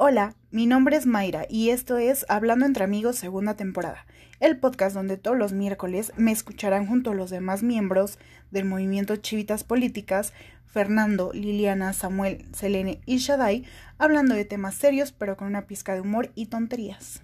Hola, mi nombre es Mayra y esto es Hablando entre amigos segunda temporada, el podcast donde todos los miércoles me escucharán junto a los demás miembros del movimiento Chivitas Políticas, Fernando, Liliana, Samuel, Selene y Shadai, hablando de temas serios pero con una pizca de humor y tonterías.